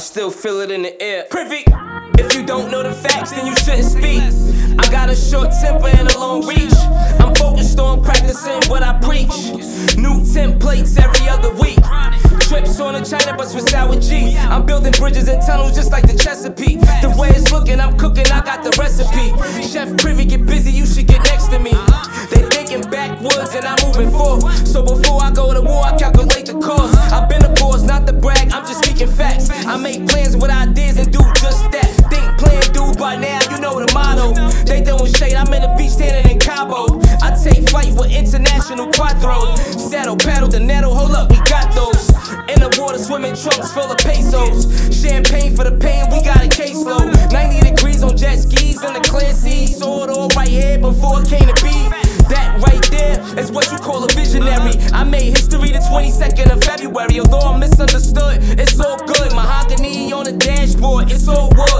still feel it in the air. Privi. If you don't know the facts, then you shouldn't speak. I got a short temper and a long reach. I'm focused on practicing what I preach. New templates every other week. Trips on a China bus with Sour G. I'm building bridges and tunnels just like the Chesapeake. The way it's looking, I'm cooking, I got the recipe. Chef Privi, get busy, you should get next to me. They thinking backwards and I'm moving forth. So before I go to war, motto. They throwing shade, I'm in the beach standing in Cabo. I take flight with international quadro. Saddle, paddle, the nettle, hold up, we got those. In the water, swimming trunks full of pesos. Champagne for the pain, we got a caseload. 90 degrees on jet skis in the clear sea. Saw it all right here before it came to be. That right there is what you call a visionary. I made history the 22nd of February. Although I'm misunderstood, it's all good. Mahogany on the dashboard, it's all wood.